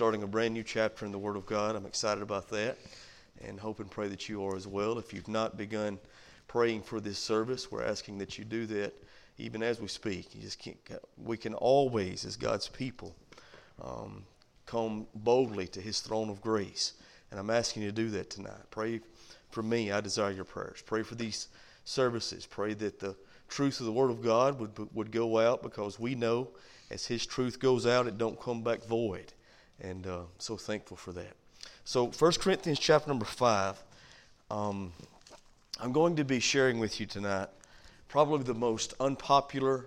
starting a brand new chapter in the Word of God. I'm excited about that and hope and pray that you are as well. If you've not begun praying for this service, we're asking that you do that even as we speak. You just can't, we can always, as God's people, um, come boldly to His throne of grace. And I'm asking you to do that tonight. Pray for me. I desire your prayers. Pray for these services. Pray that the truth of the Word of God would, would go out because we know as His truth goes out, it don't come back void and uh, so thankful for that. So, 1 Corinthians chapter number 5, um, I'm going to be sharing with you tonight probably the most unpopular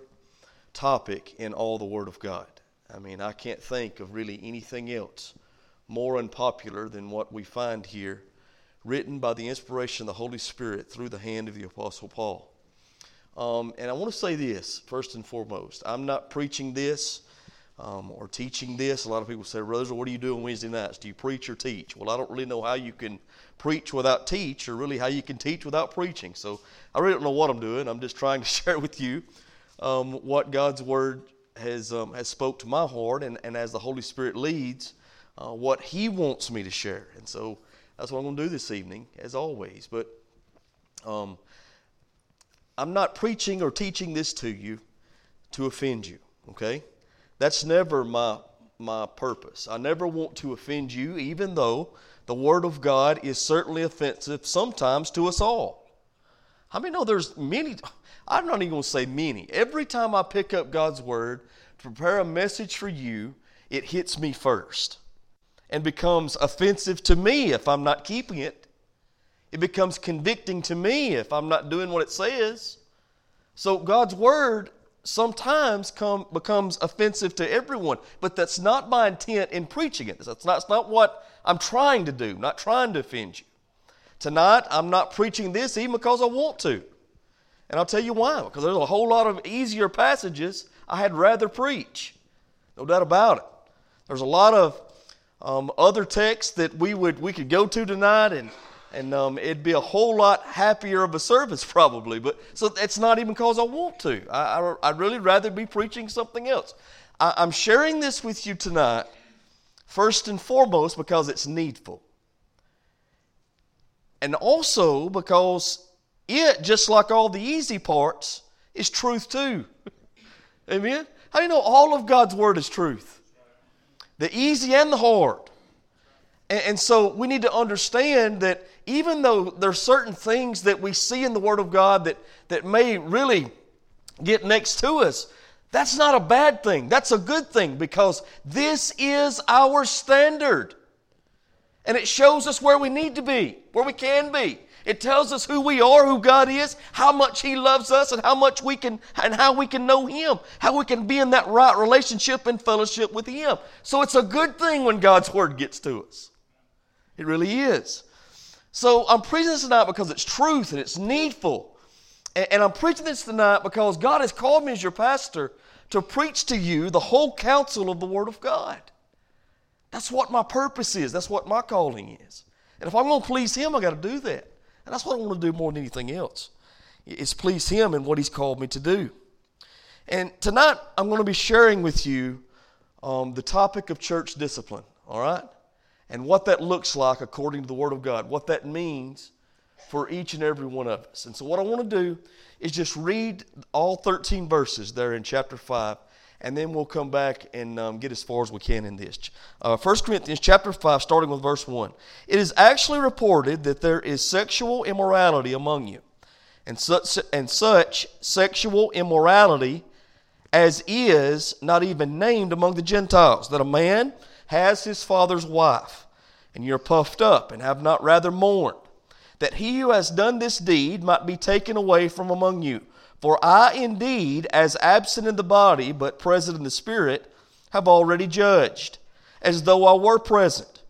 topic in all the Word of God. I mean, I can't think of really anything else more unpopular than what we find here, written by the inspiration of the Holy Spirit through the hand of the Apostle Paul. Um, and I want to say this first and foremost I'm not preaching this um, or teaching this. A lot of people say, Rosa, what do you do on Wednesday nights? Do you preach or teach? Well, I don't really know how you can preach without teach, or really how you can teach without preaching. So I really don't know what I'm doing. I'm just trying to share with you um, what God's Word has um, has spoke to my heart, and, and as the Holy Spirit leads, uh, what He wants me to share. And so that's what I'm going to do this evening, as always. But um, I'm not preaching or teaching this to you to offend you. Okay. That's never my, my purpose. I never want to offend you, even though the Word of God is certainly offensive sometimes to us all. I mean, know there's many, I'm not even going to say many. Every time I pick up God's Word to prepare a message for you, it hits me first and becomes offensive to me if I'm not keeping it. It becomes convicting to me if I'm not doing what it says. So God's Word sometimes come, becomes offensive to everyone, but that's not my intent in preaching it. That's not, that's not what I'm trying to do, I'm not trying to offend you. Tonight, I'm not preaching this even because I want to. And I'll tell you why. Because there's a whole lot of easier passages I had rather preach. No doubt about it. There's a lot of um, other texts that we would we could go to tonight and and um, it'd be a whole lot happier of a service probably. But so it's not even because I want to. I, I, would really rather be preaching something else. I, I'm sharing this with you tonight, first and foremost because it's needful, and also because it, just like all the easy parts, is truth too. Amen. How do you know all of God's word is truth? The easy and the hard. And, and so we need to understand that even though there are certain things that we see in the Word of God that, that may really get next to us, that's not a bad thing. That's a good thing because this is our standard. And it shows us where we need to be, where we can be. It tells us who we are, who God is, how much He loves us, and how much we can and how we can know Him, how we can be in that right relationship and fellowship with Him. So it's a good thing when God's Word gets to us. It really is. So I'm preaching this tonight because it's truth and it's needful. And, I'm preaching this tonight because God has called me as your pastor to preach to you the whole counsel of the Word of God. That's what my purpose is. That's what my calling is. And if I'm going to please Him, I got to do that. And that's what I want to do more than anything else. Is please Him and what He's called me to do. And tonight I'm going to be sharing with you um, the topic of church discipline. All right and what that looks like according to the Word of God, what that means for each and every one of us. And so, what I want to do is just read all 13 verses there in chapter 5, and then we'll come back and um, get as far as we can in this. Uh, 1 Corinthians chapter 5, starting with verse 1. It is actually reported that there is sexual immorality among you, and such, and such sexual immorality as is not even named among the Gentiles, that a man has his father's wife, and you're puffed up and have not rather mourned, that he who has done this deed might be taken away from among you. For I indeed, as absent in the body, but present in the spirit, have already judged, as though I were present.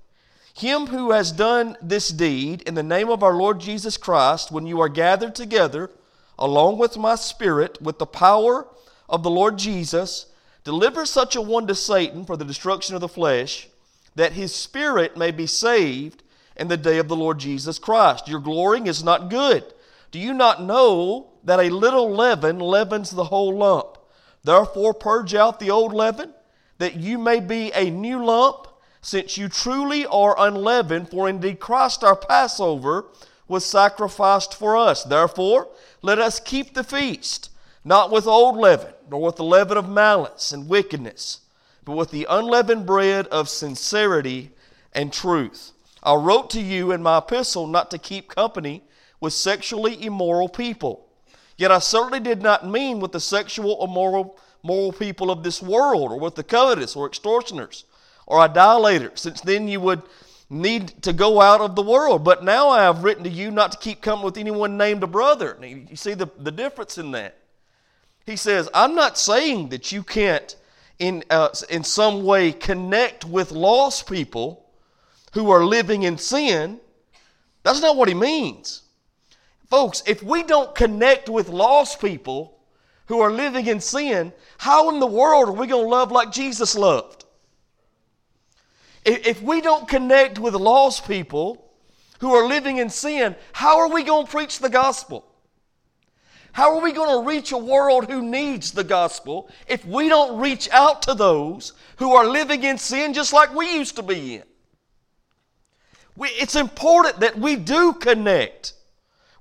Him who has done this deed in the name of our Lord Jesus Christ, when you are gathered together, along with my spirit, with the power of the Lord Jesus, Deliver such a one to Satan for the destruction of the flesh, that his spirit may be saved in the day of the Lord Jesus Christ. Your glorying is not good. Do you not know that a little leaven leavens the whole lump? Therefore, purge out the old leaven, that you may be a new lump, since you truly are unleavened, for indeed Christ our Passover was sacrificed for us. Therefore, let us keep the feast, not with old leaven, nor with the leaven of malice and wickedness, but with the unleavened bread of sincerity and truth. I wrote to you in my epistle not to keep company with sexually immoral people. Yet I certainly did not mean with the sexual immoral moral people of this world, or with the covetous, or extortioners or idolater, since then you would need to go out of the world. But now I have written to you not to keep company with anyone named a brother. You see the, the difference in that. He says, I'm not saying that you can't, in, uh, in some way, connect with lost people who are living in sin. That's not what he means. Folks, if we don't connect with lost people who are living in sin, how in the world are we going to love like Jesus loved? If we don't connect with lost people who are living in sin, how are we going to preach the gospel? How are we going to reach a world who needs the gospel if we don't reach out to those who are living in sin just like we used to be in? We, it's important that we do connect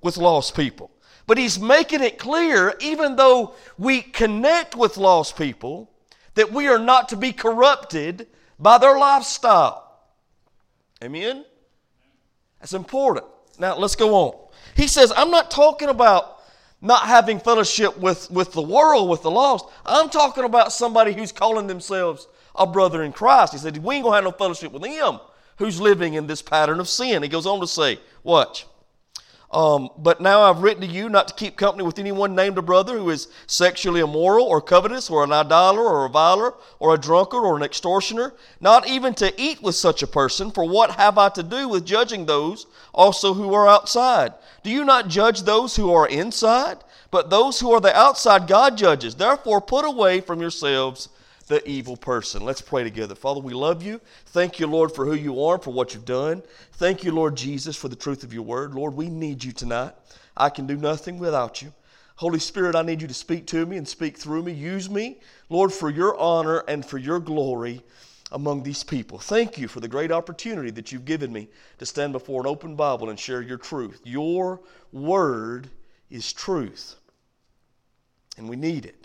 with lost people. But he's making it clear, even though we connect with lost people, that we are not to be corrupted by their lifestyle. Amen? That's important. Now, let's go on. He says, I'm not talking about not having fellowship with, with the world, with the lost. I'm talking about somebody who's calling themselves a brother in Christ. He said, We ain't going to have no fellowship with him who's living in this pattern of sin. He goes on to say, Watch. Um, but now I've written to you not to keep company with anyone named a brother who is sexually immoral or covetous or an idolater or a reviler or a drunkard or an extortioner, not even to eat with such a person, for what have I to do with judging those also who are outside? Do you not judge those who are inside? But those who are the outside God judges. Therefore put away from yourselves the evil person. Let's pray together. Father, we love you. Thank you, Lord, for who you are, and for what you've done. Thank you, Lord Jesus, for the truth of your word. Lord, we need you tonight. I can do nothing without you. Holy Spirit, I need you to speak to me and speak through me. Use me, Lord, for your honor and for your glory among these people. Thank you for the great opportunity that you've given me to stand before an open Bible and share your truth. Your word is truth, and we need it.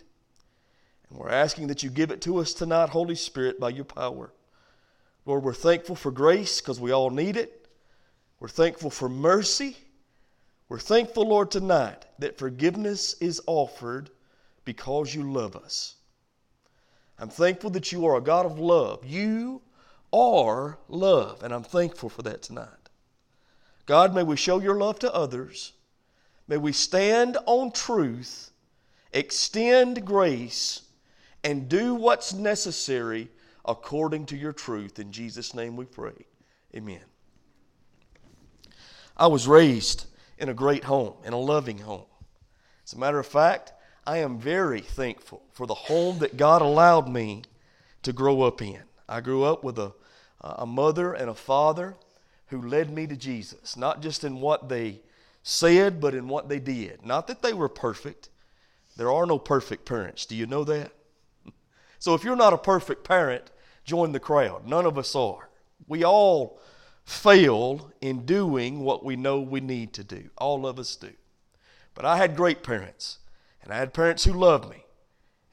And we're asking that you give it to us tonight, Holy Spirit, by your power. Lord, we're thankful for grace because we all need it. We're thankful for mercy. We're thankful, Lord, tonight that forgiveness is offered because you love us. I'm thankful that you are a God of love. You are love, and I'm thankful for that tonight. God, may we show your love to others. May we stand on truth, extend grace, and do what's necessary according to your truth. In Jesus' name we pray. Amen. I was raised in a great home, in a loving home. As a matter of fact, I am very thankful for the home that God allowed me to grow up in. I grew up with a, a mother and a father who led me to Jesus, not just in what they said, but in what they did. Not that they were perfect. There are no perfect parents. Do you know that? So if you're not a perfect parent, join the crowd. None of us are. We all fail in doing what we know we need to do. All of us do. But I had great parents, and I had parents who loved me,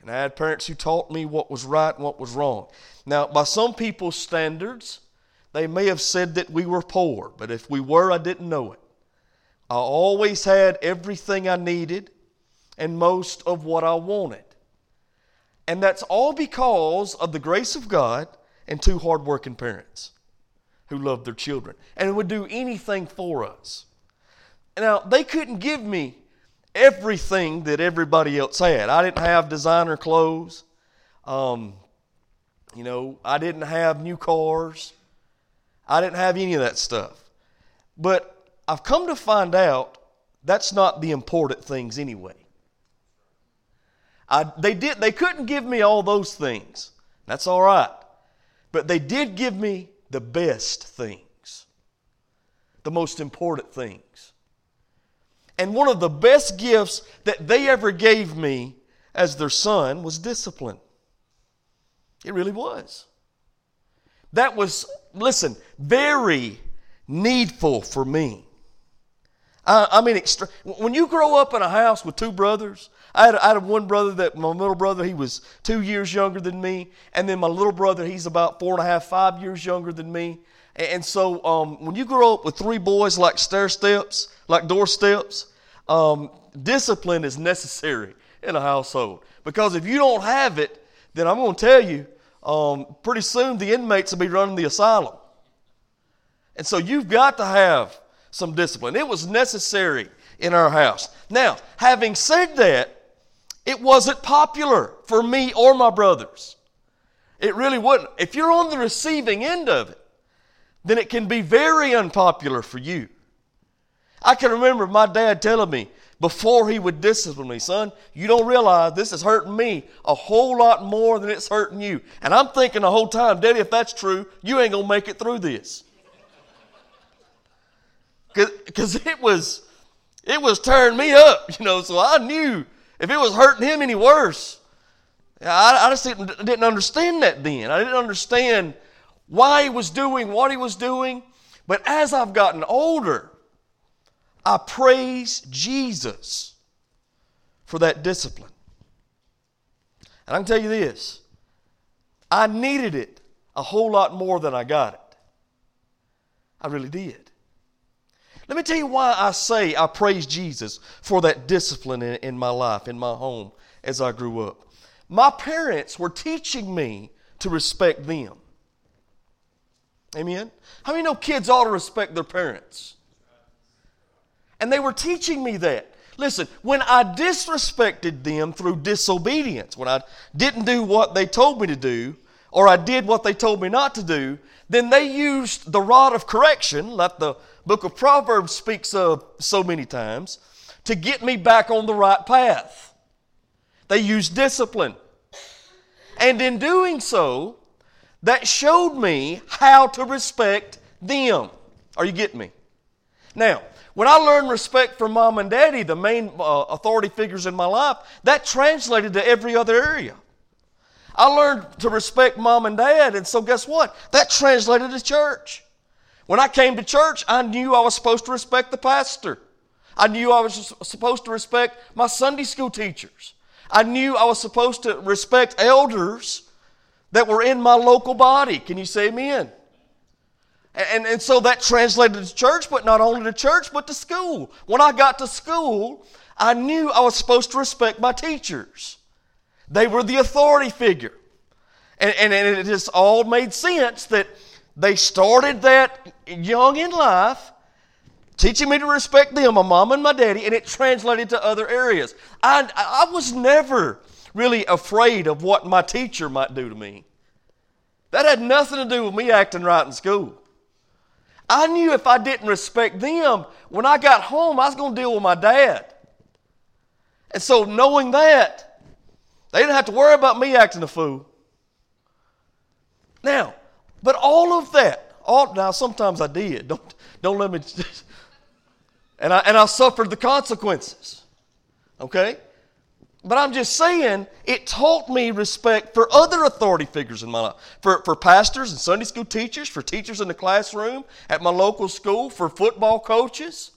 and I had parents who taught me what was right and what was wrong. Now, by some people's standards, they may have said that we were poor, but if we were, I didn't know it. I always had everything I needed and most of what I wanted. And that's all because of the grace of God and two hardworking parents who loved their children and would do anything for us. Now, they couldn't give me everything that everybody else had. I didn't have designer clothes. Um, you know, I didn't have new cars. I didn't have any of that stuff. But I've come to find out that's not the important things anyway. I, they, did, they couldn't give me all those things. That's all right. But they did give me the best things, the most important things. And one of the best gifts that they ever gave me as their son was discipline. It really was. that was, listen, very needful for me. I, I mean, extra, when you grow up in a house with two brothers, I had, I had one brother that my middle brother, he was two years younger than me. And then my little brother, he's about four and a half, five years younger than me. And so um, when you grow up with three boys like stair steps, like doorsteps, um, discipline is necessary in a household. Because if you don't have it, then I'm going to tell you, um, pretty soon the inmates will be running the asylum. And so you've got to have some discipline. It was necessary in our house. Now, having said that, it wasn't popular for me or my brothers. It really wouldn't. If you're on the receiving end of it, then it can be very unpopular for you. I can remember my dad telling me before he would discipline me, son, you don't realize this is hurting me a whole lot more than it's hurting you. And I'm thinking the whole time, Daddy, if that's true, you ain't going to make it through this. Because it was, it was tearing me up, you know, so I knew if it was hurting him any worse, I, I just didn't, didn't understand that then. I didn't understand why he was doing what he was doing. But as I've gotten older, I praise Jesus for that discipline. And I can tell you this I needed it a whole lot more than I got it. I really did. Let me tell you why I say I praise Jesus for that discipline in, in my life, in my home, as I grew up. My parents were teaching me to respect them. Amen? How many know kids ought to respect their parents? And they were teaching me that. Listen, when I disrespected them through disobedience, when I didn't do what they told me to do, or I did what they told me not to do, then they used the rod of correction, like the book of Proverbs speaks of so many times, to get me back on the right path. They used discipline. And in doing so, that showed me how to respect them. Are you getting me? Now, when I learned respect for mom and daddy, the main uh, authority figures in my life, that translated to every other area. I learned to respect mom and dad, and so guess what? That translated to church. When I came to church, I knew I was supposed to respect the pastor. I knew I was supposed to respect my Sunday school teachers. I knew I was supposed to respect elders that were in my local body. Can you say amen? And, and so that translated to church, but not only to church, but to school. When I got to school, I knew I was supposed to respect my teachers. They were the authority figure. And, and, and it just all made sense that they started that young in life, teaching me to respect them, my mom and my daddy, and it translated to other areas. I, I was never really afraid of what my teacher might do to me. That had nothing to do with me acting right in school. I knew if I didn't respect them, when I got home, I was going to deal with my dad. And so, knowing that, they didn't have to worry about me acting a fool. Now, but all of that, all now sometimes I did. Don't don't let me and I and I suffered the consequences. Okay? But I'm just saying, it taught me respect for other authority figures in my life. For, for pastors and Sunday school teachers, for teachers in the classroom, at my local school, for football coaches.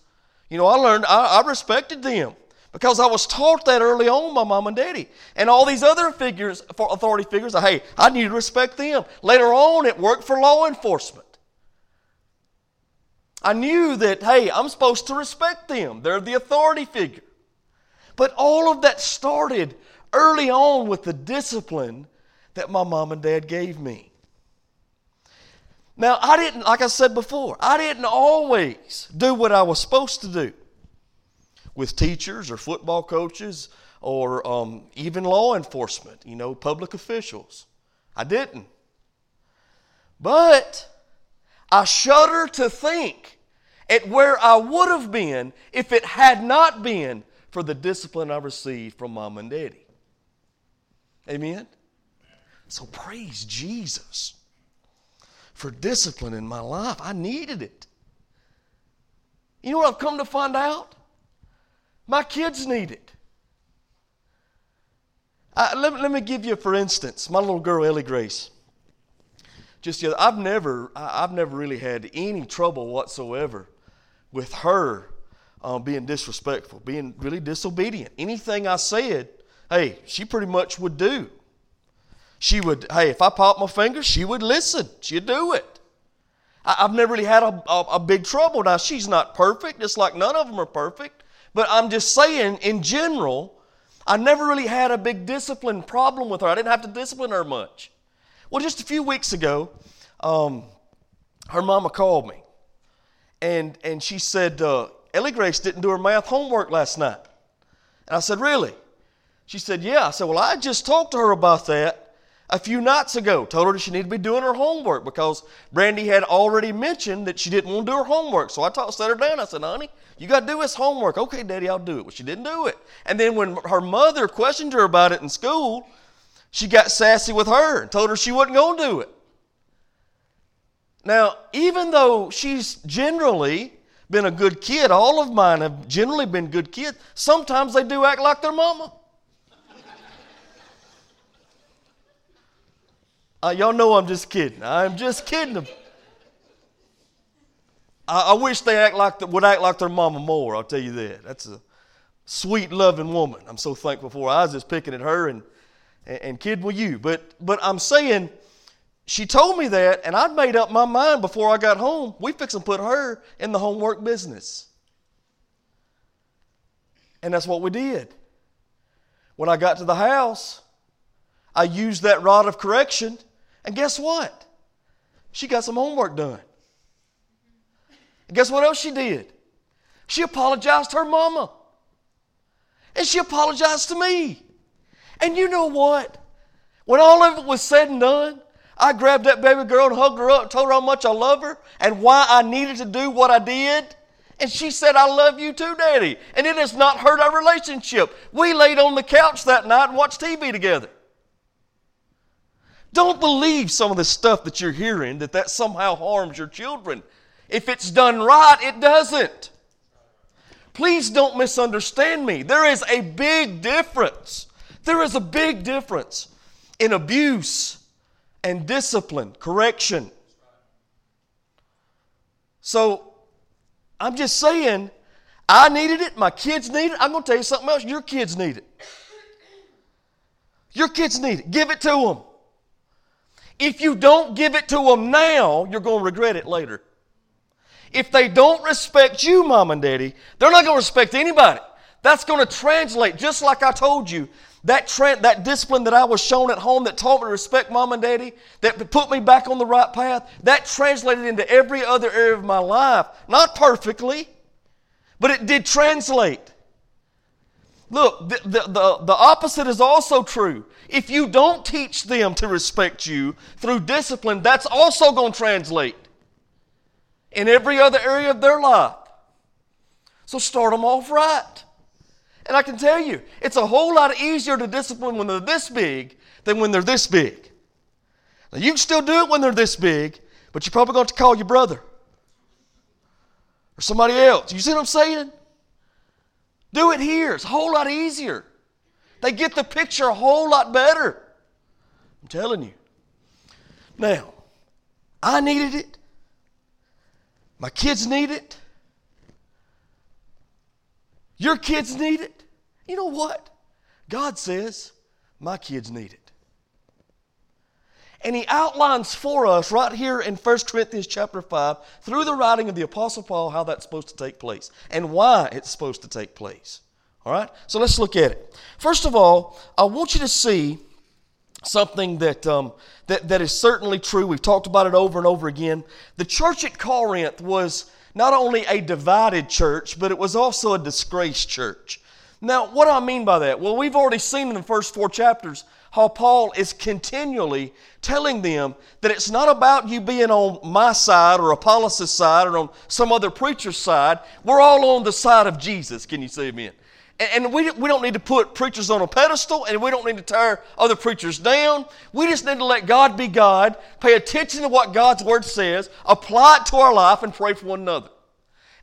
You know, I learned, I, I respected them. Because I was taught that early on by mom and daddy. And all these other figures, authority figures, hey, I need to respect them. Later on, it worked for law enforcement. I knew that, hey, I'm supposed to respect them. They're the authority figure. But all of that started early on with the discipline that my mom and dad gave me. Now, I didn't, like I said before, I didn't always do what I was supposed to do with teachers or football coaches or um, even law enforcement, you know, public officials. I didn't. But I shudder to think at where I would have been if it had not been for the discipline I received from mom and daddy. Amen? So praise Jesus for discipline in my life. I needed it. You know what I've come to find out? My kids need it. I, let, let me give you, for instance, my little girl, Ellie Grace. just the other, I've never, I've never really had any trouble whatsoever with her um, being disrespectful, being really disobedient. Anything I said, hey, she pretty much would do. She would, hey, if I popped my finger, she would listen. She'd do it. I, have never really had a, a, a big trouble. Now, she's not perfect, just like none of them are perfect. But I'm just saying, in general, I never really had a big discipline problem with her. I didn't have to discipline her much. Well, just a few weeks ago, um, her mama called me, and and she said uh, Ellie Grace didn't do her math homework last night. And I said, Really? She said, Yeah. I said, Well, I just talked to her about that a few nights ago. Told her that she needed to be doing her homework because Brandy had already mentioned that she didn't want to do her homework. So I talked, set her down. I said, Honey, you got to do his homework. Okay, Daddy, I'll do it. Well, she didn't do it. And then when her mother questioned her about it in school, she got sassy with her and told her she wasn't going to do it. Now, even though she's generally been a good kid. All of mine have generally been good kids. Sometimes they do act like their mama. Uh, y'all know I'm just kidding. I'm just kidding them. I, I wish they act like the, would act like their mama more. I'll tell you that. That's a sweet, loving woman. I'm so thankful for. Her. I was just picking at her and, and, and kidding with you. But but I'm saying she told me that, and I'd made up my mind before I got home. We fix and put her in the homework business. And that's what we did. When I got to the house, I used that rod of correction, and guess what? She got some homework done. And guess what else she did? She apologized to her mama. And she apologized to me. And you know what? When all of it was said and done, I grabbed that baby girl and hugged her up, told her how much I love her and why I needed to do what I did. And she said, I love you too, Daddy. And it has not hurt our relationship. We laid on the couch that night and watched TV together. Don't believe some of the stuff that you're hearing that that somehow harms your children. If it's done right, it doesn't. Please don't misunderstand me. There is a big difference. There is a big difference in abuse and discipline, correction. So I'm just saying, I needed it, my kids need it. I'm going to tell you something else. Your kids need it. Your kids need it. Give it to them. If you don't give it to them now, you're going to regret it later. If they don't respect you, mom and daddy, they're not going to respect anybody. That's going to translate, just like I told you, that, tra- that discipline that I was shown at home that taught me to respect mom and daddy, that put me back on the right path, that translated into every other area of my life. Not perfectly, but it did translate. Look, the, the, the, the opposite is also true. If you don't teach them to respect you through discipline, that's also going to translate in every other area of their life. So start them off right. And I can tell you, it's a whole lot easier to discipline when they're this big than when they're this big. Now, you can still do it when they're this big, but you're probably going to, to call your brother or somebody else. You see what I'm saying? Do it here. It's a whole lot easier. They get the picture a whole lot better. I'm telling you. Now, I needed it. My kids need it. Your kids need it. You know what? God says, My kids need it. And he outlines for us right here in 1 Corinthians chapter 5, through the writing of the Apostle Paul, how that's supposed to take place and why it's supposed to take place. All right? So let's look at it. First of all, I want you to see something that, um, that, that is certainly true. We've talked about it over and over again. The church at Corinth was not only a divided church, but it was also a disgraced church. Now, what do I mean by that? Well, we've already seen in the first four chapters how Paul is continually telling them that it's not about you being on my side or Apollos' side or on some other preacher's side. We're all on the side of Jesus. Can you say amen? And we, we don't need to put preachers on a pedestal and we don't need to tear other preachers down. We just need to let God be God, pay attention to what God's Word says, apply it to our life, and pray for one another.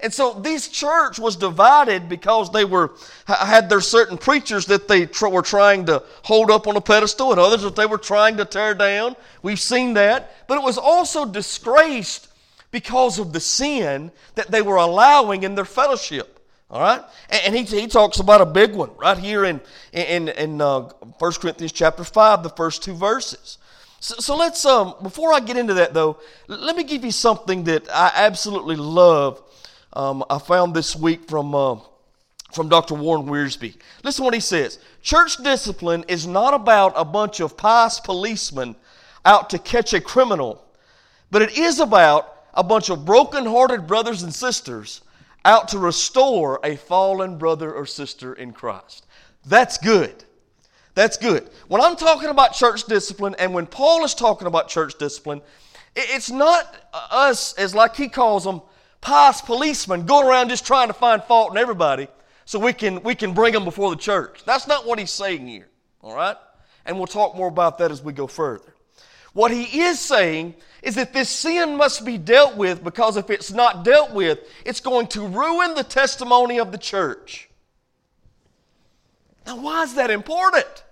And so this church was divided because they were had their certain preachers that they tr- were trying to hold up on a pedestal and others that they were trying to tear down. We've seen that. But it was also disgraced because of the sin that they were allowing in their fellowship. All right? And, he, he talks about a big one right here in, in, in uh, 1 Corinthians chapter 5, the first two verses. So, so let's, um, before I get into that though, let me give you something that I absolutely love um, I found this week from, uh, from Dr. Warren Wiersbe. Listen to what he says Church discipline is not about a bunch of pious policemen out to catch a criminal, but it is about a bunch of broken-hearted brothers and sisters out to restore a fallen brother or sister in Christ. That's good. That's good. When I'm talking about church discipline and when Paul is talking about church discipline, it's not us, as like he calls them, pious policemen going around just trying to find fault in everybody so we can, we can bring them before the church. That's not what he's saying here, all right? And we'll talk more about that as we go further. What he is saying is that this sin must be dealt with because if it's not dealt with, it's going to ruin the testimony of the church. Now, why is that important?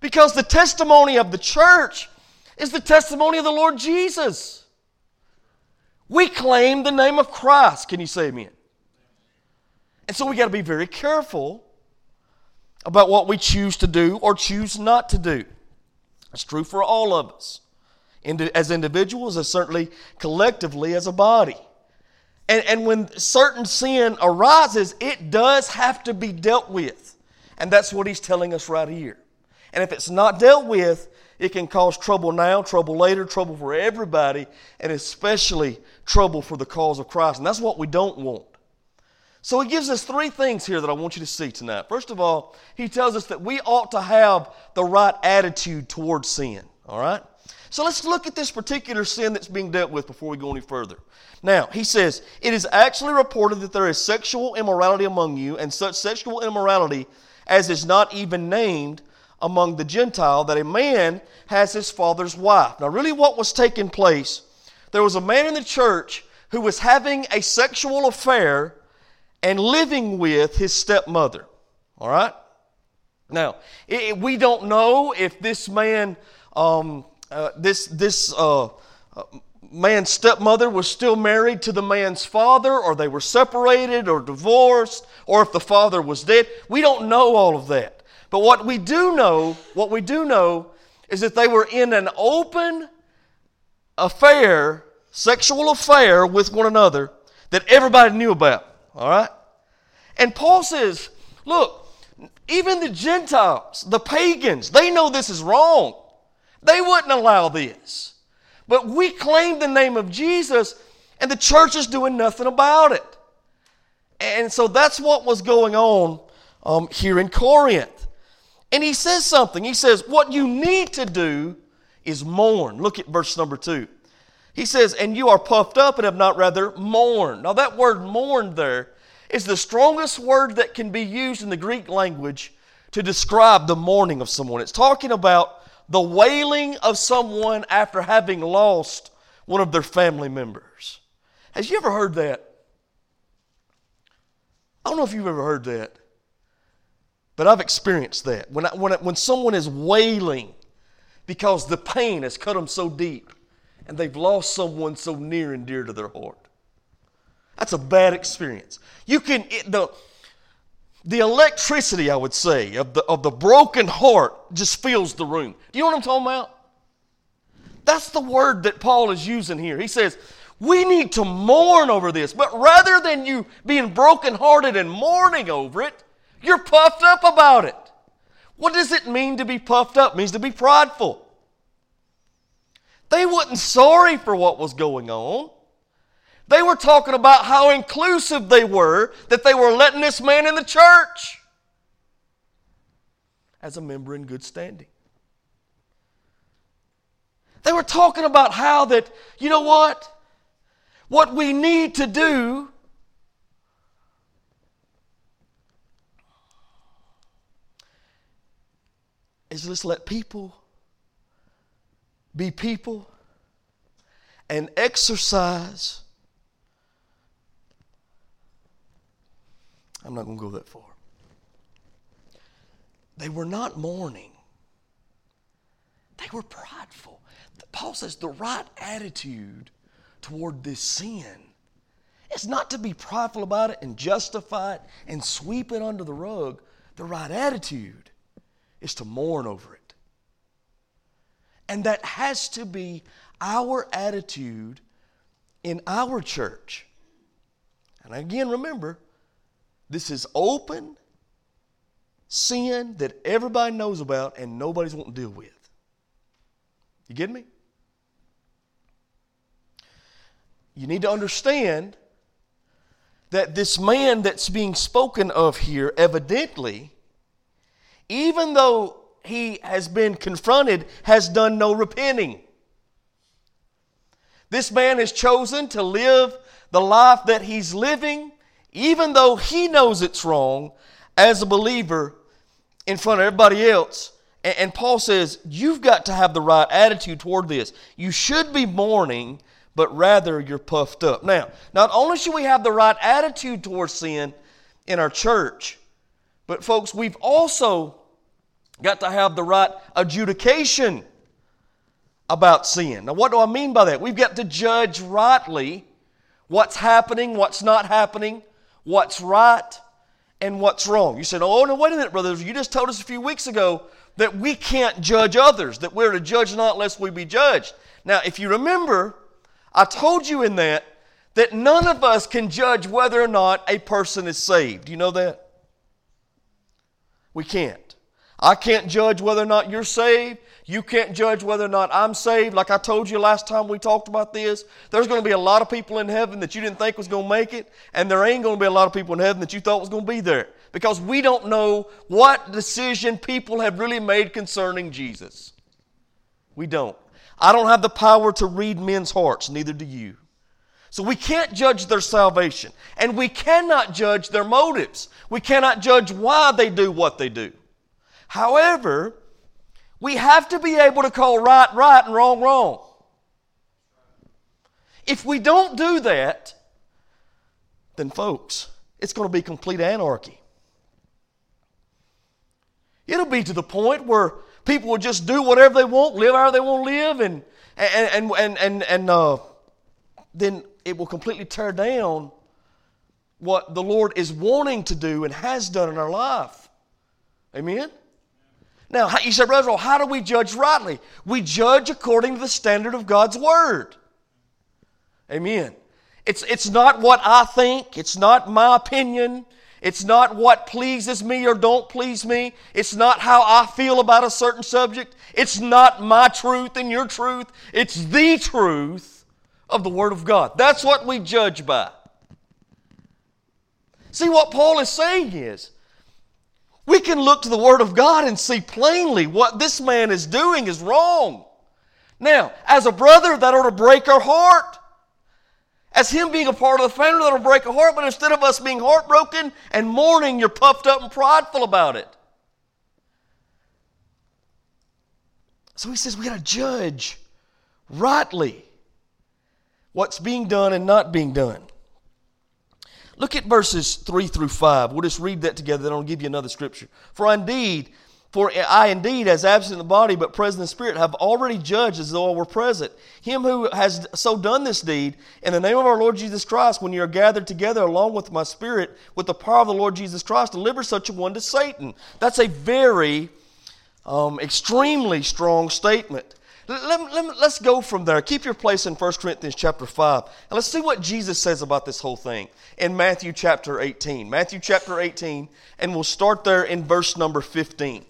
Because the testimony of the church is the testimony of the Lord Jesus. We claim the name of Christ. Can you say amen? And so we got to be very careful about what we choose to do or choose not to do. It's true for all of us, as individuals, as certainly collectively as a body. And, and when certain sin arises, it does have to be dealt with. And that's what he's telling us right here. And if it's not dealt with, it can cause trouble now, trouble later, trouble for everybody, and especially trouble for the cause of Christ. And that's what we don't want. So he gives us three things here that I want you to see tonight. First of all, he tells us that we ought to have the right attitude towards sin. All right? So let's look at this particular sin that's being dealt with before we go any further. Now, he says, It is actually reported that there is sexual immorality among you, and such sexual immorality as is not even named among the Gentile, that a man has his father's wife. Now, really, what was taking place there was a man in the church who was having a sexual affair and living with his stepmother. All right? Now, it, we don't know if this man, um, uh, this, this uh, uh, man's stepmother was still married to the man's father, or they were separated or divorced, or if the father was dead. We don't know all of that. But what we do know, what we do know, is that they were in an open affair, sexual affair with one another that everybody knew about. All right? And Paul says, look, even the Gentiles, the pagans, they know this is wrong. They wouldn't allow this. But we claim the name of Jesus, and the church is doing nothing about it. And so that's what was going on um, here in Corinth. And he says something. He says, What you need to do is mourn. Look at verse number two. He says, And you are puffed up and have not rather mourned. Now, that word mourned there is the strongest word that can be used in the Greek language to describe the mourning of someone. It's talking about the wailing of someone after having lost one of their family members. Has you ever heard that? I don't know if you've ever heard that, but I've experienced that. When, I, when, I, when someone is wailing because the pain has cut them so deep and they've lost someone so near and dear to their heart. That's a bad experience. You can, it, the, the electricity, I would say, of the, of the broken heart just fills the room. Do you know what I'm talking about? That's the word that Paul is using here. He says, we need to mourn over this. But rather than you being brokenhearted and mourning over it, you're puffed up about it. What does it mean to be puffed up? It means to be prideful. They wasn't sorry for what was going on. They were talking about how inclusive they were that they were letting this man in the church as a member in good standing. They were talking about how that, you know what? What we need to do is just let people be people and exercise I'm not going to go that far. They were not mourning, they were prideful. Paul says the right attitude toward this sin is not to be prideful about it and justify it and sweep it under the rug. The right attitude is to mourn over it. And that has to be our attitude in our church. And again, remember, this is open sin that everybody knows about and nobody's wanting to deal with. You get me? You need to understand that this man that's being spoken of here, evidently, even though he has been confronted, has done no repenting. This man has chosen to live the life that he's living, even though he knows it's wrong, as a believer in front of everybody else. And, Paul says, You've got to have the right attitude toward this. You should be mourning, but rather you're puffed up. Now, not only should we have the right attitude towards sin in our church, but folks, we've also got to have the right adjudication about sin. Now, what do I mean by that? We've got to judge rightly what's happening, what's not happening, what's right, and what's wrong. You said, Oh, no, wait a minute, brothers. You just told us a few weeks ago that we can't judge others, that we're to judge not lest we be judged. Now, if you remember, I told you in that that none of us can judge whether or not a person is saved. Do you know that? We can't. I can't judge whether or not you're saved. You can't judge whether or not I'm saved. Like I told you last time we talked about this, there's going to be a lot of people in heaven that you didn't think was going to make it, and there ain't going to be a lot of people in heaven that you thought was going to be there because we don't know what decision people have really made concerning Jesus. We don't. I don't have the power to read men's hearts, neither do you. So we can't judge their salvation, and we cannot judge their motives. We cannot judge why they do what they do. However, we have to be able to call right right and wrong wrong. If we don't do that, then, folks, it's going to be complete anarchy. It'll be to the point where people will just do whatever they want, live however they want to live, and, and, and, and, and uh, then it will completely tear down what the Lord is wanting to do and has done in our life. Amen? Now, you said, Brother, how do we judge rightly? We judge according to the standard of God's Word. Amen. It's, it's not what I think, it's not my opinion, it's not what pleases me or don't please me, it's not how I feel about a certain subject, it's not my truth and your truth, it's the truth of the Word of God. That's what we judge by. See, what Paul is saying is, we can look to the Word of God and see plainly what this man is doing is wrong. Now, as a brother, that ought to break our heart. As him being a part of the family, that'll break our heart, but instead of us being heartbroken and mourning, you're puffed up and prideful about it. So he says we got to judge rightly what's being done and not being done. Look at verses 3 through 5. We'll just read that together, then I'll give you another scripture. For indeed, for I indeed, as absent in the body but present in spirit, have already judged as though I were present. Him who has so done this deed, in the name of our Lord Jesus Christ, when you are gathered together along with my spirit, with the power of the Lord Jesus Christ, deliver such a one to Satan. That's a very um, extremely strong statement. Let, let, let's go from there. Keep your place in 1 Corinthians chapter 5. And let's see what Jesus says about this whole thing in Matthew chapter 18. Matthew chapter 18, and we'll start there in verse number 15.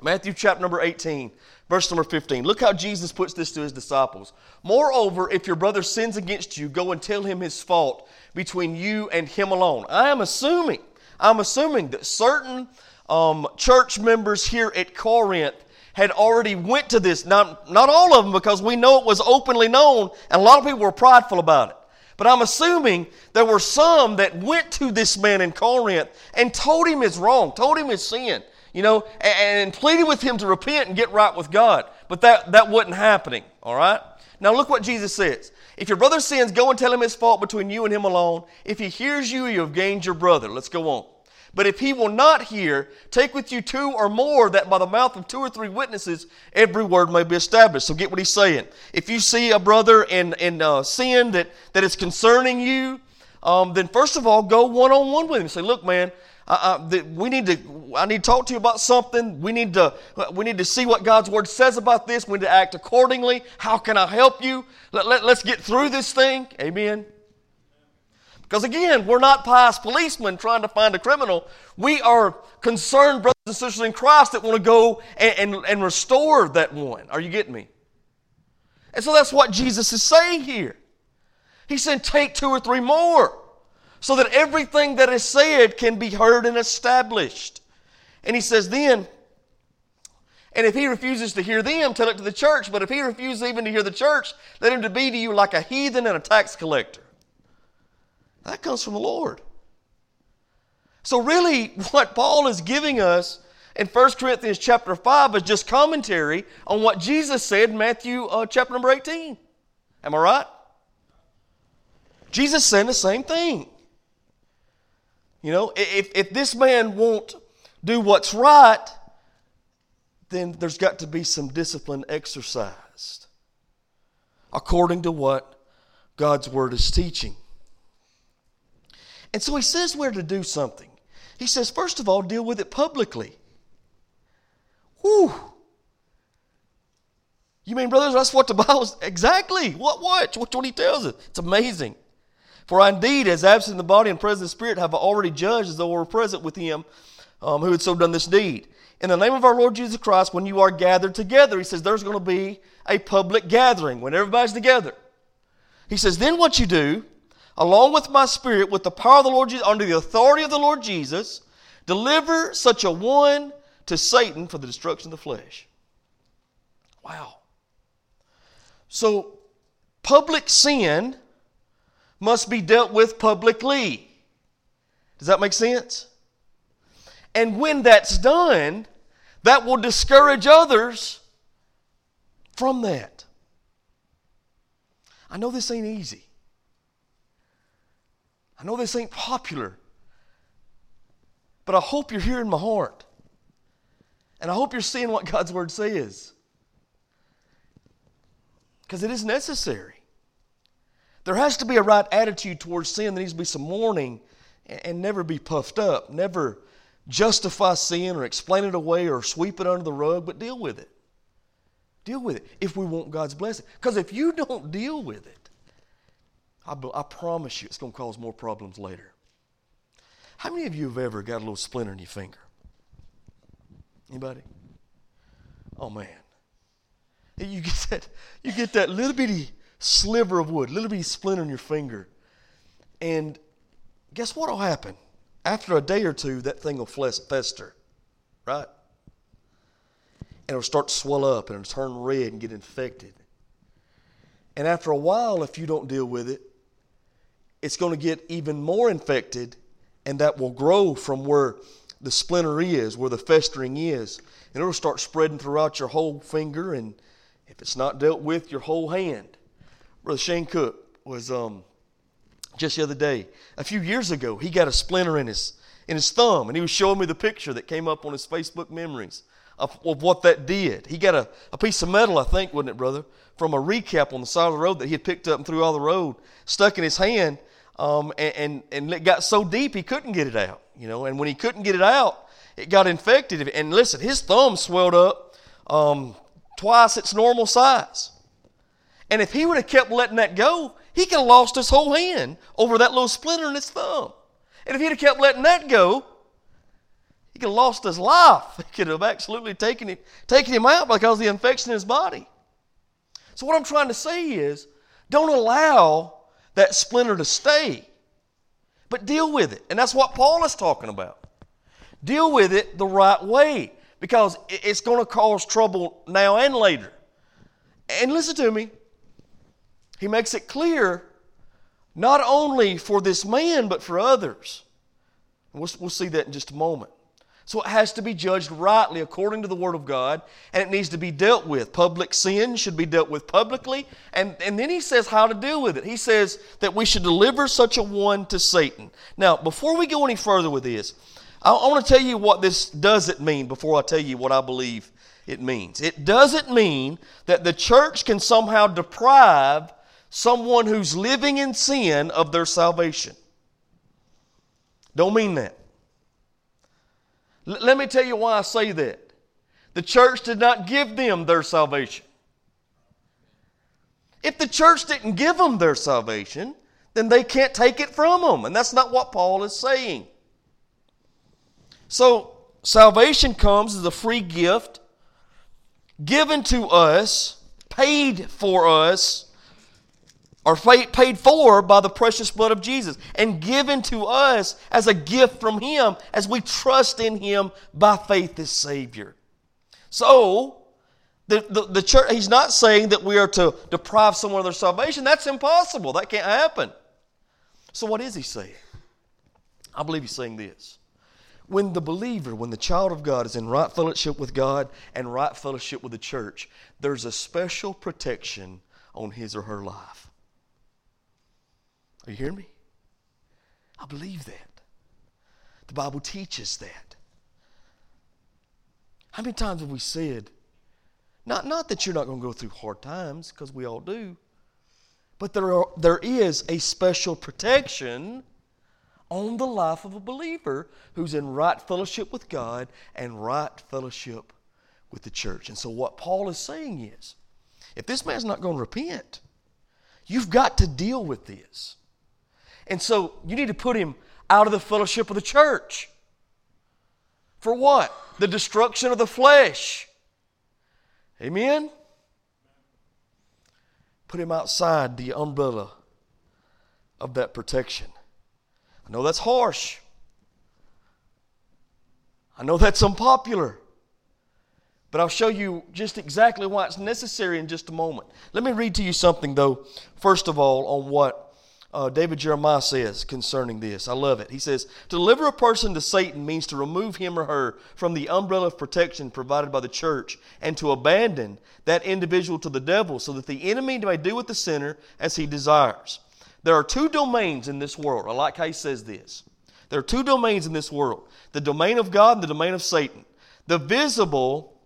Matthew chapter number 18, verse number 15. Look how Jesus puts this to his disciples. Moreover, if your brother sins against you, go and tell him his fault between you and him alone. I am assuming, I'm assuming that certain um, church members here at Corinth had already went to this. Not, not all of them, because we know it was openly known, and a lot of people were prideful about it. But I'm assuming there were some that went to this man in Corinth and told him his wrong, told him his sin, you know, and, and pleaded with him to repent and get right with God. But that, that wasn't happening, all right? Now look what Jesus says. If your brother sins, go and tell him his fault between you and him alone. If he hears you, you have gained your brother. Let's go on. But if he will not hear, take with you two or more, that by the mouth of two or three witnesses every word may be established. So get what he's saying. If you see a brother in, in uh, sin that, that is concerning you, um, then first of all, go one on one with him. Say, look, man, we need to. I need to talk to you about something. We need to. We need to see what God's word says about this. We need to act accordingly. How can I help you? Let, let, let's get through this thing. Amen. Because again, we're not pious policemen trying to find a criminal. We are concerned brothers and sisters in Christ that want to go and, and, and restore that one. Are you getting me? And so that's what Jesus is saying here. He said, take two or three more so that everything that is said can be heard and established. And he says, then, and if he refuses to hear them, tell it to the church. But if he refuses even to hear the church, let him be to you like a heathen and a tax collector. That comes from the Lord. So really, what Paul is giving us in 1 Corinthians chapter 5 is just commentary on what Jesus said in Matthew uh, chapter number 18. Am I right? Jesus said the same thing. You know, if, if this man won't do what's right, then there's got to be some discipline exercised according to what God's Word is teaching. And so he says where to do something. He says, first of all, deal with it publicly. Whew. You mean, brothers, that's what the Bible's exactly. What, what? What's what he tells us. It's amazing. For I indeed, as absent in the body and present in the spirit, have already judged as though we were present with him um, who had so done this deed. In the name of our Lord Jesus Christ, when you are gathered together, he says there's going to be a public gathering when everybody's together. He says, then what you do, along with my spirit, with the power of the Lord Jesus, under the authority of the Lord Jesus, deliver such a one to Satan for the destruction of the flesh. Wow. So, public sin must be dealt with publicly. Does that make sense? And when that's done, that will discourage others from that. I know this ain't easy. I know this ain't popular. But I hope you're hearing my heart. And I hope you're seeing what God's Word says. Because it is necessary. There has to be a right attitude towards sin. There needs to be some warning and never be puffed up. Never justify sin or explain it away or sweep it under the rug, but deal with it. Deal with it if we want God's blessing. Because if you don't deal with it, I, I promise you it's going to cause more problems later. How many of you have ever got a little splinter in your finger? Anybody? Oh man. You get that, you get that little bitty sliver of wood, little bitty splinter in your finger. And guess what will happen? After a day or two, that thing will fester, right? And it'll start to swell up and it'll turn red and get infected. And after a while, if you don't deal with it, it's going to get even more infected, and that will grow from where the splinter is, where the festering is. And it'll start spreading throughout your whole finger, and if it's not dealt with, your whole hand. Brother Shane Cook was um, just the other day, a few years ago, he got a splinter in his in his thumb, and he was showing me the picture that came up on his Facebook memories of, what that did. He got a, a piece of metal, I think, wasn't it, brother, from a recap on the side of the road that he had picked up and threw all the road, stuck in his hand, um, and, and, and it got so deep he couldn't get it out. You know, and when he couldn't get it out, it got infected. And listen, his thumb swelled up um, twice its normal size. And if he would have kept letting that go, he could have lost his whole hand over that little splinter in his thumb. And if he'd have kept letting that go, he could have lost his life. He could have absolutely taken him, taken him out because of the infection in his body. So, what I'm trying to say is don't allow that splinter to stay, but deal with it. And that's what Paul is talking about. Deal with it the right way because it's going to cause trouble now and later. And listen to me, he makes it clear not only for this man, but for others. We'll, we'll see that in just a moment. So it has to be judged rightly according to the Word of God, and it needs to be dealt with. Public sin should be dealt with publicly. And, and then he says how to deal with it. He says that we should deliver such a one to Satan. Now, before we go any further with this, I, I want to tell you what this doesn't mean before I tell you what I believe it means. It doesn't mean that the church can somehow deprive someone who's living in sin of their salvation. Don't mean that. L- let me tell you why I say that. The church did not give them their salvation. If the church didn't give them their salvation, then they can't take it from them. And that's not what Paul is saying. So, salvation comes as a free gift given to us, paid for us, or paid for by the precious blood of Jesus, and given to us as a gift from Him as we trust in Him by faith as Savior. So, the, the, the church, he's not saying that we are to deprive someone of their salvation. That's impossible. That can't happen. So, what is he saying? I believe he's saying this when the believer, when the child of God is in right fellowship with God and right fellowship with the church, there's a special protection on his or her life. You hearing me? I believe that. The Bible teaches that. How many times have we said, not, not that you're not going to go through hard times, because we all do, but there, are, there is a special protection on the life of a believer who's in right fellowship with God and right fellowship with the church. And so, what Paul is saying is if this man's not going to repent, you've got to deal with this. And so, you need to put him out of the fellowship of the church. For what? The destruction of the flesh. Amen? Put him outside the umbrella of that protection. I know that's harsh. I know that's unpopular. But I'll show you just exactly why it's necessary in just a moment. Let me read to you something, though, first of all, on what uh, David Jeremiah says concerning this. I love it. He says, To deliver a person to Satan means to remove him or her from the umbrella of protection provided by the church and to abandon that individual to the devil so that the enemy may do with the sinner as he desires. There are two domains in this world. I like how he says this. There are two domains in this world the domain of God and the domain of Satan. The visible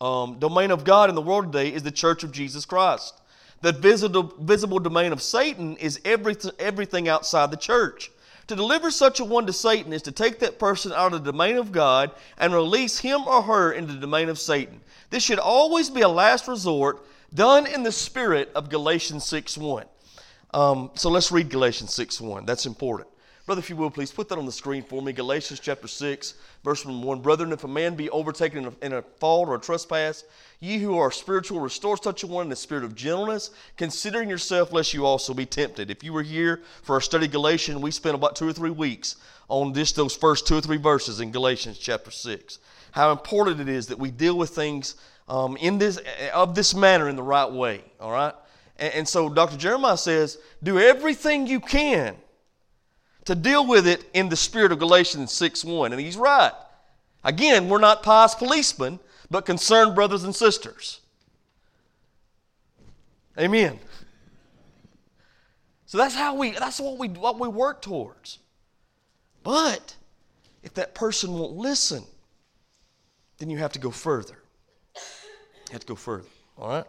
um, domain of God in the world today is the church of Jesus Christ. The visible, visible domain of Satan is everything, everything outside the church. To deliver such a one to Satan is to take that person out of the domain of God and release him or her into the domain of Satan. This should always be a last resort done in the spirit of Galatians 6 1. Um, so let's read Galatians 6 1. That's important. Brother, if you will, please put that on the screen for me. Galatians chapter 6, verse 1. Brethren, if a man be overtaken in a, in a fault or a trespass, ye who are spiritual, restore such a one in the spirit of gentleness, considering yourself, lest you also be tempted. If you were here for our study Galatians, we spent about two or three weeks on just those first two or three verses in Galatians chapter 6. How important it is that we deal with things um, in this, of this manner in the right way, all right? And, and so Dr. Jeremiah says, do everything you can to deal with it in the spirit of Galatians 6 1. And he's right. Again, we're not pious policemen, but concerned brothers and sisters. Amen. So that's how we that's what we what we work towards. But if that person won't listen, then you have to go further. You have to go further. All right?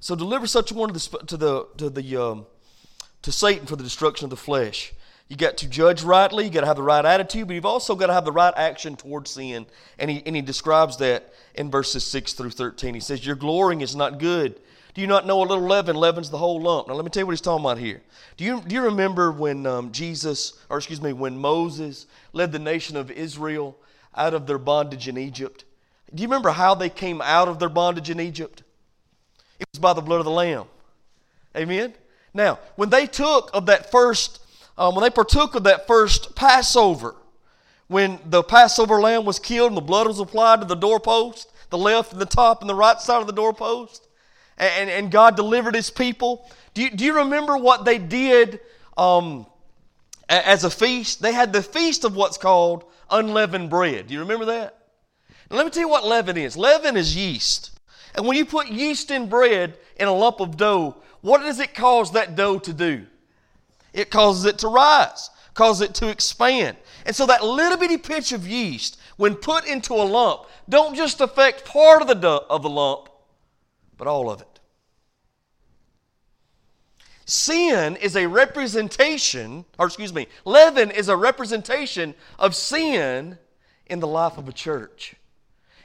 So deliver such one to the to the to the um, to Satan for the destruction of the flesh. You got to judge rightly. You got to have the right attitude, but you've also got to have the right action towards sin. And he and he describes that in verses six through thirteen. He says, "Your glorying is not good." Do you not know a little leaven leavens the whole lump? Now let me tell you what he's talking about here. Do you do you remember when um, Jesus, or excuse me, when Moses led the nation of Israel out of their bondage in Egypt? Do you remember how they came out of their bondage in Egypt? It was by the blood of the Lamb. Amen? Now, when they took of that first, um, when they partook of that first Passover, when the Passover lamb was killed and the blood was applied to the doorpost, the left and the top and the right side of the doorpost, and, and God delivered his people, do you, do you remember what they did um, as a feast, they had the feast of what's called unleavened bread. Do you remember that? Now, let me tell you what leaven is. Leaven is yeast. And when you put yeast in bread in a lump of dough, what does it cause that dough to do? It causes it to rise, causes it to expand. And so that little bitty pinch of yeast, when put into a lump, don't just affect part of the, dough, of the lump, but all of it. Sin is a representation, or excuse me, leaven is a representation of sin in the life of a church.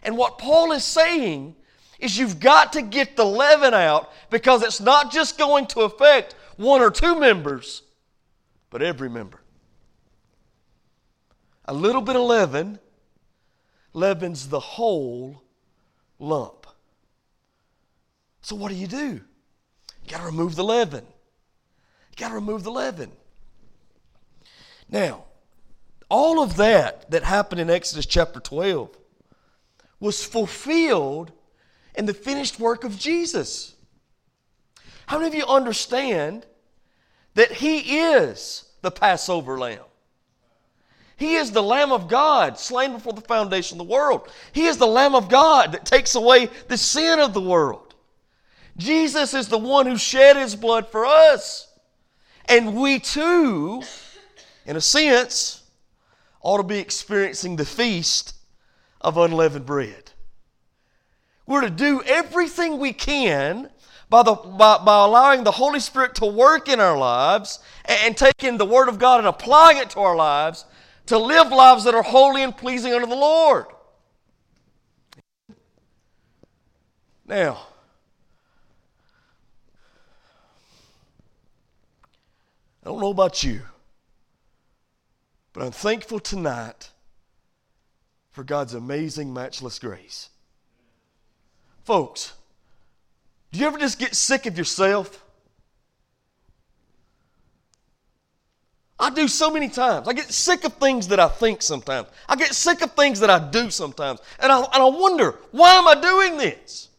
And what Paul is saying is you've got to get the leaven out because it's not just going to affect one or two members, but every member. A little bit of leaven leavens the whole lump. So, what do you do? You got to remove the leaven. You got to remove the leaven. Now, all of that that happened in Exodus chapter 12 was fulfilled in the finished work of Jesus. How many of you understand that He is the Passover lamb? He is the Lamb of God, slain before the foundation of the world. He is the Lamb of God that takes away the sin of the world. Jesus is the one who shed His blood for us. And we too, in a sense, ought to be experiencing the feast of unleavened bread. We're to do everything we can by, the, by, by allowing the Holy Spirit to work in our lives and taking the Word of God and applying it to our lives to live lives that are holy and pleasing unto the Lord. Now, I don't know about you, but I'm thankful tonight for God's amazing, matchless grace. Folks, do you ever just get sick of yourself? I do so many times. I get sick of things that I think sometimes. I get sick of things that I do sometimes. And I, and I wonder, why am I doing this?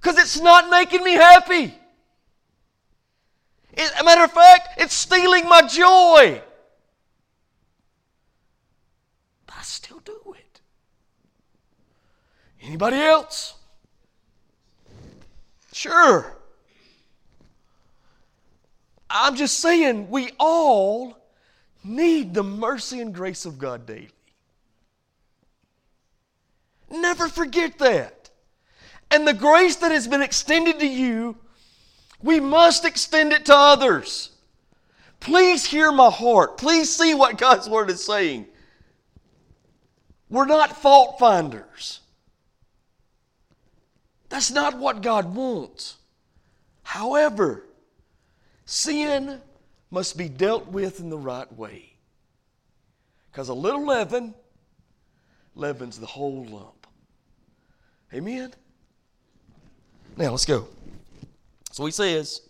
Because it's not making me happy. As a matter of fact, it's stealing my joy. But I still do. Anybody else? Sure. I'm just saying, we all need the mercy and grace of God daily. Never forget that. And the grace that has been extended to you we must extend it to others. Please hear my heart. Please see what God's Word is saying. We're not fault finders. That's not what God wants. However, sin must be dealt with in the right way. Because a little leaven leavens the whole lump. Amen? Now let's go. So he says,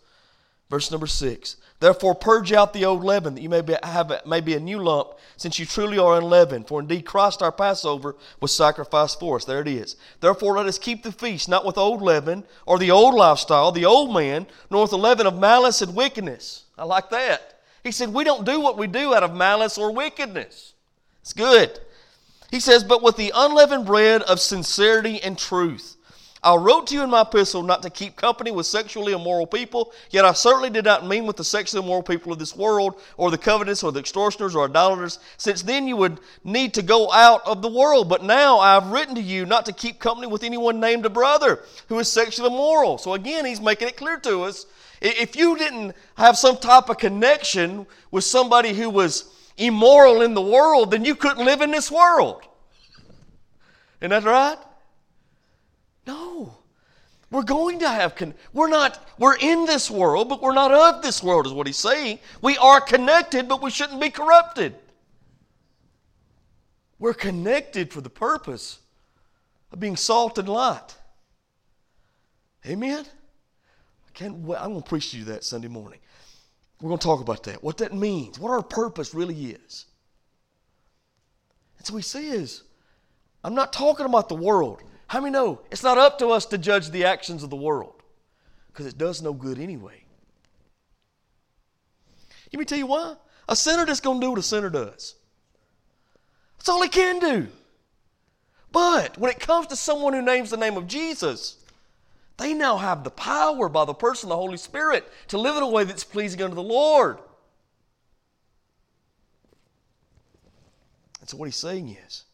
verse number six, Therefore purge out the old leaven, that you may be, have may be a new lump, since you truly are unleavened. For indeed Christ our Passover was sacrificed for us. There it is. Therefore let us keep the feast, not with old leaven, or the old lifestyle, the old man, nor with the leaven of malice and wickedness. I like that. He said, We don't do what we do out of malice or wickedness. It's good. He says, But with the unleavened bread of sincerity and truth. I wrote to you in my epistle not to keep company with sexually immoral people, yet I certainly did not mean with the sexually immoral people of this world, or the covetous, or the extortioners, or idolaters, since then you would need to go out of the world. But now I have written to you not to keep company with anyone named a brother who is sexually immoral. So again, he's making it clear to us if you didn't have some type of connection with somebody who was immoral in the world, then you couldn't live in this world. Isn't that right? We're going to have, con- we're not, we're in this world, but we're not of this world, is what he's saying. We are connected, but we shouldn't be corrupted. We're connected for the purpose of being salt and light. Amen? I can't wait. I'm going to preach to you that Sunday morning. We're going to talk about that, what that means, what our purpose really is. And so he says, I'm not talking about the world. How many know it's not up to us to judge the actions of the world? Because it does no good anyway. Let me tell you why. A sinner just going to do what a sinner does. That's all he can do. But when it comes to someone who names the name of Jesus, they now have the power by the person of the Holy Spirit to live in a way that's pleasing unto the Lord. And so, what he's saying is,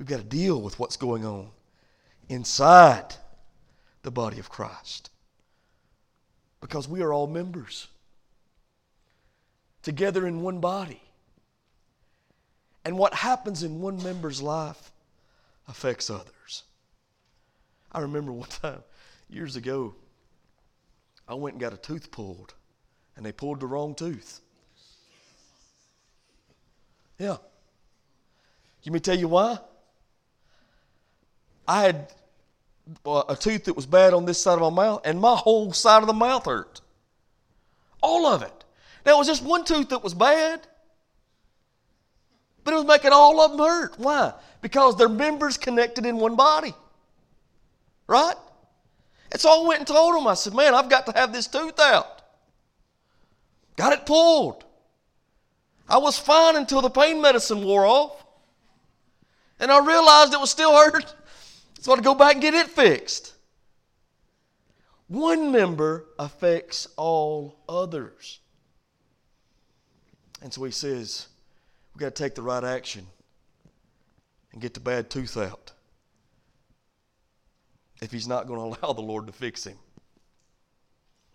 we've got to deal with what's going on inside the body of Christ. Because we are all members together in one body. And what happens in one member's life affects others. I remember one time, years ago, I went and got a tooth pulled, and they pulled the wrong tooth. Yeah. Let me tell you why? I had a tooth that was bad on this side of my mouth, and my whole side of the mouth hurt. All of it. Now, it was just one tooth that was bad, but it was making all of them hurt. Why? Because they're members connected in one body. Right? And so I went and told them, I said, man, I've got to have this tooth out. Got it pulled. I was fine until the pain medicine wore off. And I realized it was still hurt. So I to go back and get it fixed. One member affects all others. And so he says, we've got to take the right action and get the bad tooth out if he's not going to allow the Lord to fix him.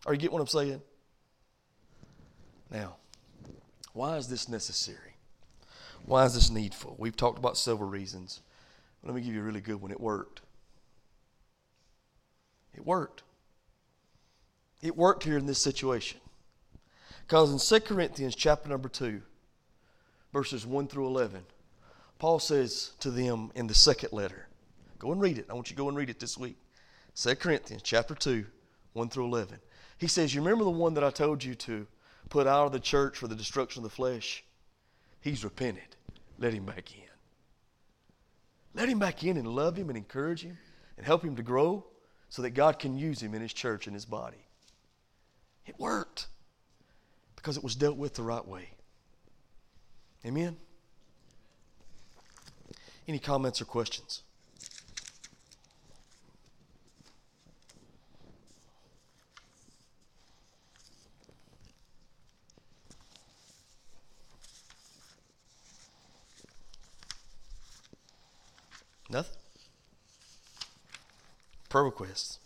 Are you get what I'm saying? Now, why is this necessary? Why is this needful? We've talked about several reasons. Let me give you a really good one. It worked. It worked. It worked here in this situation. Because in 2 Corinthians chapter number 2, verses 1 through 11, Paul says to them in the second letter, go and read it. I want you to go and read it this week. 2 Corinthians chapter 2, 1 through 11. He says, You remember the one that I told you to put out of the church for the destruction of the flesh? He's repented. Let him back in. Let him back in and love him and encourage him and help him to grow so that God can use him in his church and his body. It worked because it was dealt with the right way. Amen? Any comments or questions? Nothing? Prayer requests.